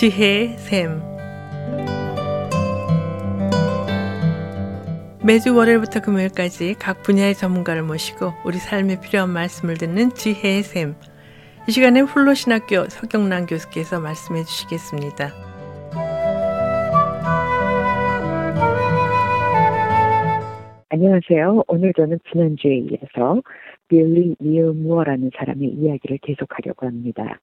지혜의 샘 매주 월요일부터 금요일까지 각 분야의 전문가를 모시고 우리 삶에 필요한 말씀을 듣는 지혜의 샘. 이 시간에 훌로신학교 서경란 교수께서 말씀해 주시겠습니다. 안녕하세요. 오늘 저는 지난주에 이어서 빌리 니어 무어라는 사람의 이야기를 계속하려고 합니다.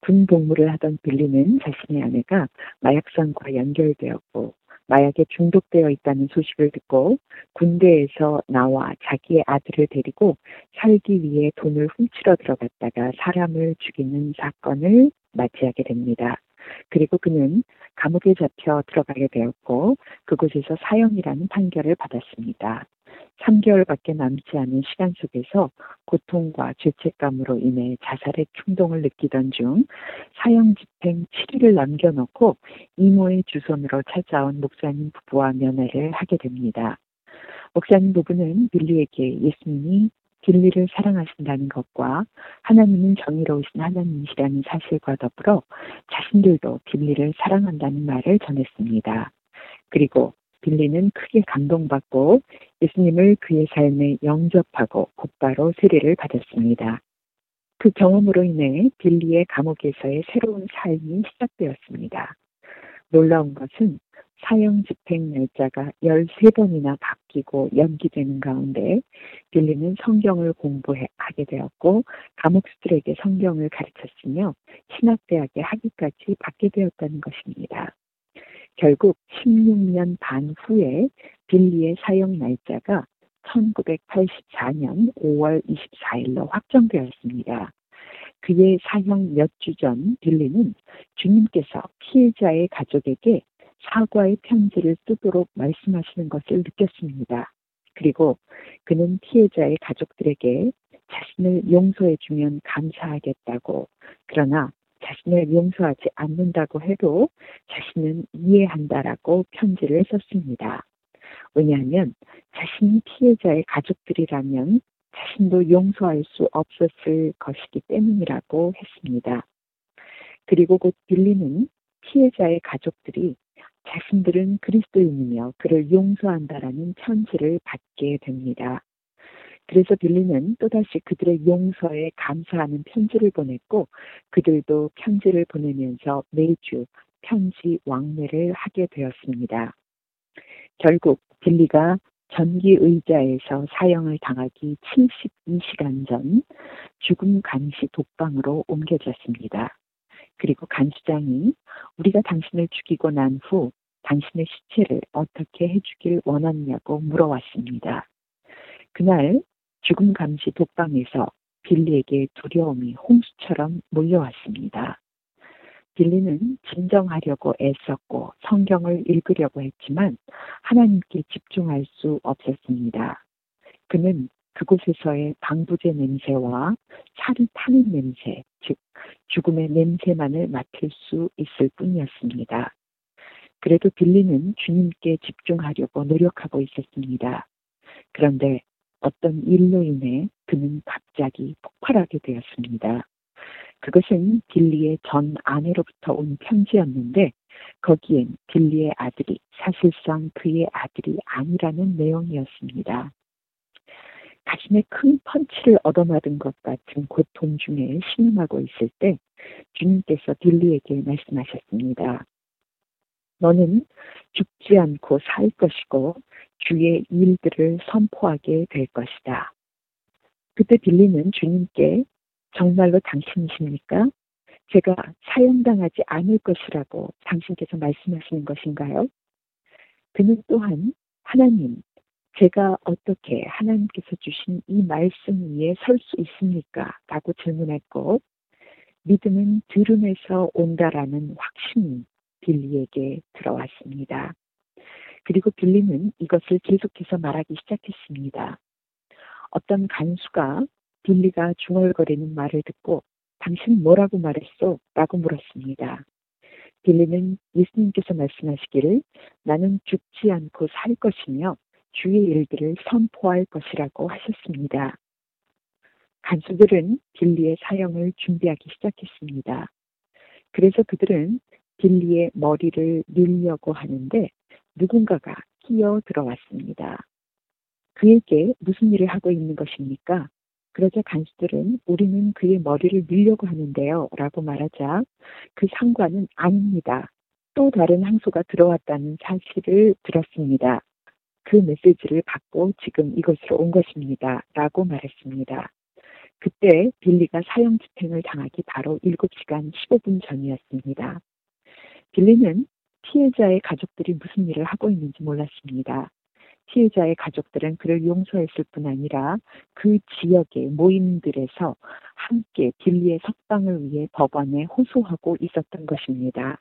군 복무를 하던 빌리는 자신의 아내가 마약상과 연결되었고 마약에 중독되어 있다는 소식을 듣고 군대에서 나와 자기의 아들을 데리고 살기 위해 돈을 훔치러 들어갔다가 사람을 죽이는 사건을 맞이하게 됩니다. 그리고 그는 감옥에 잡혀 들어가게 되었고 그곳에서 사형이라는 판결을 받았습니다. 3개월밖에 남지 않은 시간 속에서 고통과 죄책감으로 인해 자살의 충동을 느끼던 중 사형 집행 7일을 남겨놓고 이모의 주선으로 찾아온 목사님 부부와 면회를 하게 됩니다. 목사님 부부는 빌리에게 예수님이 진리를 사랑하신다는 것과 하나님은 정의로우신 하나님이시라는 사실과 더불어 자신들도 진리를 사랑한다는 말을 전했습니다. 그리고 빌리는 크게 감동받고 예수님을 그의 삶에 영접하고 곧바로 세례를 받았습니다. 그 경험으로 인해 빌리의 감옥에서의 새로운 삶이 시작되었습니다. 놀라운 것은 사형 집행 날짜가 13번이나 바뀌고 연기되는 가운데 빌리는 성경을 공부하게 되었고 감옥수들에게 성경을 가르쳤으며 신학대학의 학위까지 받게 되었다는 것입니다. 결국 16년 반 후에 빌리의 사형 날짜가 1984년 5월 24일로 확정되었습니다. 그의 사형 몇 주 전 빌리는 주님께서 피해자의 가족에게 사과의 편지를 쓰도록 말씀하시는 것을 느꼈습니다. 그리고 그는 피해자의 가족들에게 자신을 용서해주면 감사하겠다고 그러나 자신을 용서하지 않는다고 해도 자신은 이해한다라고 편지를 썼습니다. 왜냐하면 자신이 피해자의 가족들이라면 자신도 용서할 수 없었을 것이기 때문이라고 했습니다. 그리고 곧 빌리는 피해자의 가족들이 자신들은 그리스도인이며 그를 용서한다라는 편지를 받게 됩니다. 그래서 빌리는 또다시 그들의 용서에 감사하는 편지를 보냈고 그들도 편지를 보내면서 매주 편지 왕래를 하게 되었습니다. 결국 빌리가 전기 의자에서 사형을 당하기 72시간 전 죽음 감시 독방으로 옮겨졌습니다. 그리고 간수장이 우리가 당신을 죽이고 난 후 당신의 시체를 어떻게 해주길 원하냐고 물어왔습니다. 그날 죽음 감시 독방에서 빌리에게 두려움이 홍수처럼 몰려왔습니다. 빌리는 진정하려고 애썼고 성경을 읽으려고 했지만 하나님께 집중할 수 없었습니다. 그는 그곳에서의 방부제 냄새와 차를 타는 냄새, 즉 죽음의 냄새만을 맡을 수 있을 뿐이었습니다. 그래도 빌리는 주님께 집중하려고 노력하고 있었습니다. 그런데 어떤 일로 인해 그는 갑자기 폭발하게 되었습니다. 그것은 빌리의 전 아내로부터 온 편지였는데 거기엔 빌리의 아들이 사실상 그의 아들이 아니라는 내용이었습니다. 가슴에 큰 펀치를 얻어맞은 것 같은 고통 중에 신음하고 있을 때 주님께서 빌리에게 말씀하셨습니다. 너는 죽지 않고 살 것이고 주의 일들을 선포하게 될 것이다. 그때 빌리는 주님께 정말로 당신이십니까? 제가 사형당하지 않을 것이라고 당신께서 말씀하시는 것인가요? 그는 또한 하나님, 제가 어떻게 하나님께서 주신 이 말씀 위에 설 수 있습니까? 라고 질문했고, 믿음은 들음에서 온다라는 확신이 빌리에게 들어왔습니다. 그리고 빌리는 이것을 계속해서 말하기 시작했습니다. 어떤 간수가 빌리가 중얼거리는 말을 듣고 당신 뭐라고 말했어? 라고 물었습니다. 빌리는 예수님께서 말씀하시기를 나는 죽지 않고 살 것이며 주의 일들을 선포할 것이라고 하셨습니다. 간수들은 빌리의 사형을 준비하기 시작했습니다. 그래서 그들은 빌리의 머리를 밀려고 하는데 누군가가 끼어 들어왔습니다. 그에게 무슨 일을 하고 있는 것입니까? 그러자 간수들은 우리는 그의 머리를 밀려고 하는데요. 라고 말하자 그 상관은 아닙니다. 또 다른 항소가 들어왔다는 사실을 들었습니다. 그 메시지를 받고 지금 이곳으로 온 것입니다. 라고 말했습니다. 그때 빌리가 사형 집행을 당하기 바로 7시간 15분 전이었습니다. 빌리는 피해자의 가족들이 무슨 일을 하고 있는지 몰랐습니다. 피해자의 가족들은 그를 용서했을 뿐 아니라 그 지역의 모임들에서 함께 빌리의 석방을 위해 법원에 호소하고 있었던 것입니다.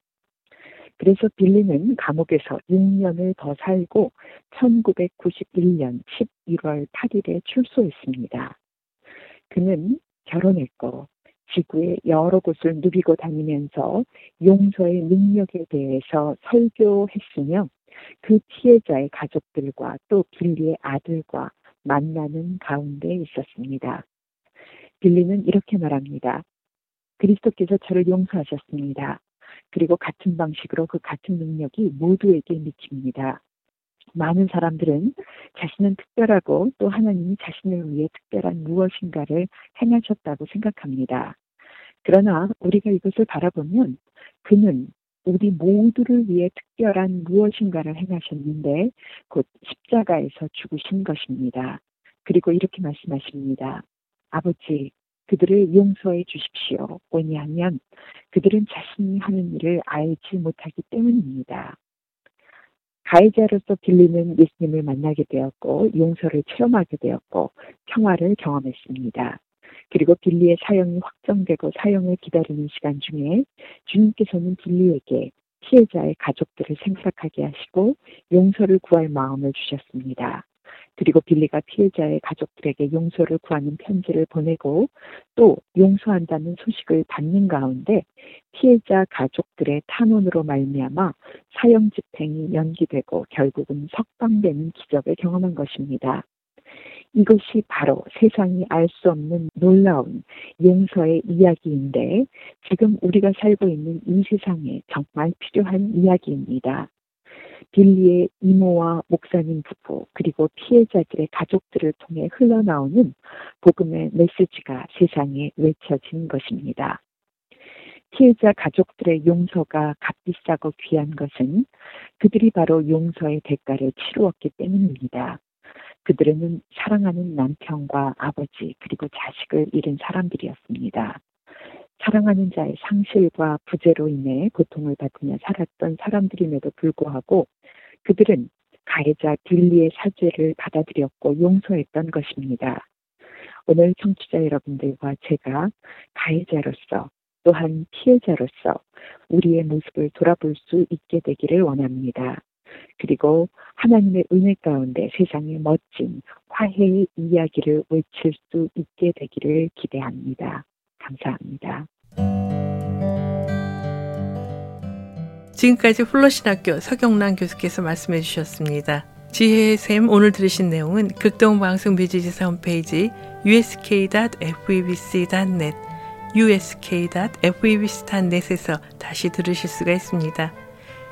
그래서 빌리는 감옥에서 6년을 더 살고 1991년 11월 8일에 출소했습니다. 그는 결혼했고 지구의 여러 곳을 누비고 다니면서 용서의 능력에 대해서 설교했으며 그 피해자의 가족들과 또 빌리의 아들과 만나는 가운데 있었습니다. 빌리는 이렇게 말합니다. 그리스도께서 저를 용서하셨습니다. 그리고 같은 방식으로 그 같은 능력이 모두에게 미칩니다. 많은 사람들은 자신은 특별하고 또 하나님이 자신을 위해 특별한 무엇인가를 행하셨다고 생각합니다. 그러나 우리가 이것을 바라보면 그는 우리 모두를 위해 특별한 무엇인가를 행하셨는데 곧 십자가에서 죽으신 것입니다. 그리고 이렇게 말씀하십니다. 아버지, 그들을 용서해 주십시오. 왜냐하면 그들은 자신이 하는 일을 알지 못하기 때문입니다. 가해자로서 빌리는 예수님을 만나게 되었고 용서를 체험하게 되었고 평화를 경험했습니다. 그리고 빌리의 사형이 확정되고 사형을 기다리는 시간 중에 주님께서는 빌리에게 피해자의 가족들을 생각하게 하시고 용서를 구할 마음을 주셨습니다. 그리고 빌리가 피해자의 가족들에게 용서를 구하는 편지를 보내고 또 용서한다는 소식을 받는 가운데 피해자 가족들의 탄원으로 말미암아 사형 집행이 연기되고 결국은 석방되는 기적을 경험한 것입니다. 이것이 바로 세상이 알 수 없는 놀라운 용서의 이야기인데 지금 우리가 살고 있는 이 세상에 정말 필요한 이야기입니다. 빌리의 이모와 목사님 부부 그리고 피해자들의 가족들을 통해 흘러나오는 복음의 메시지가 세상에 외쳐진 것입니다. 피해자 가족들의 용서가 값비싸고 귀한 것은 그들이 바로 용서의 대가를 치루었기 때문입니다. 그들은 사랑하는 남편과 아버지 그리고 자식을 잃은 사람들이었습니다. 사랑하는 자의 상실과 부재로 인해 고통을 받으며 살았던 사람들임에도 불구하고 그들은 가해자 빌리의 사죄를 받아들였고 용서했던 것입니다. 오늘 청취자 여러분들과 제가 가해자로서 또한 피해자로서 우리의 모습을 돌아볼 수 있게 되기를 원합니다. 그리고 하나님의 은혜 가운데 세상의 멋진 화해의 이야기를 외칠 수 있게 되기를 기대합니다. 감사합니다. 지금까지 훌러신학교 서경란 교수께서 말씀해 주셨습니다. 지혜의 샘 오늘 들으신 내용은 극동방송 뮤지지사 홈페이지 usk.febc.net usk.febc.net에서 다시 들으실 수가 있습니다.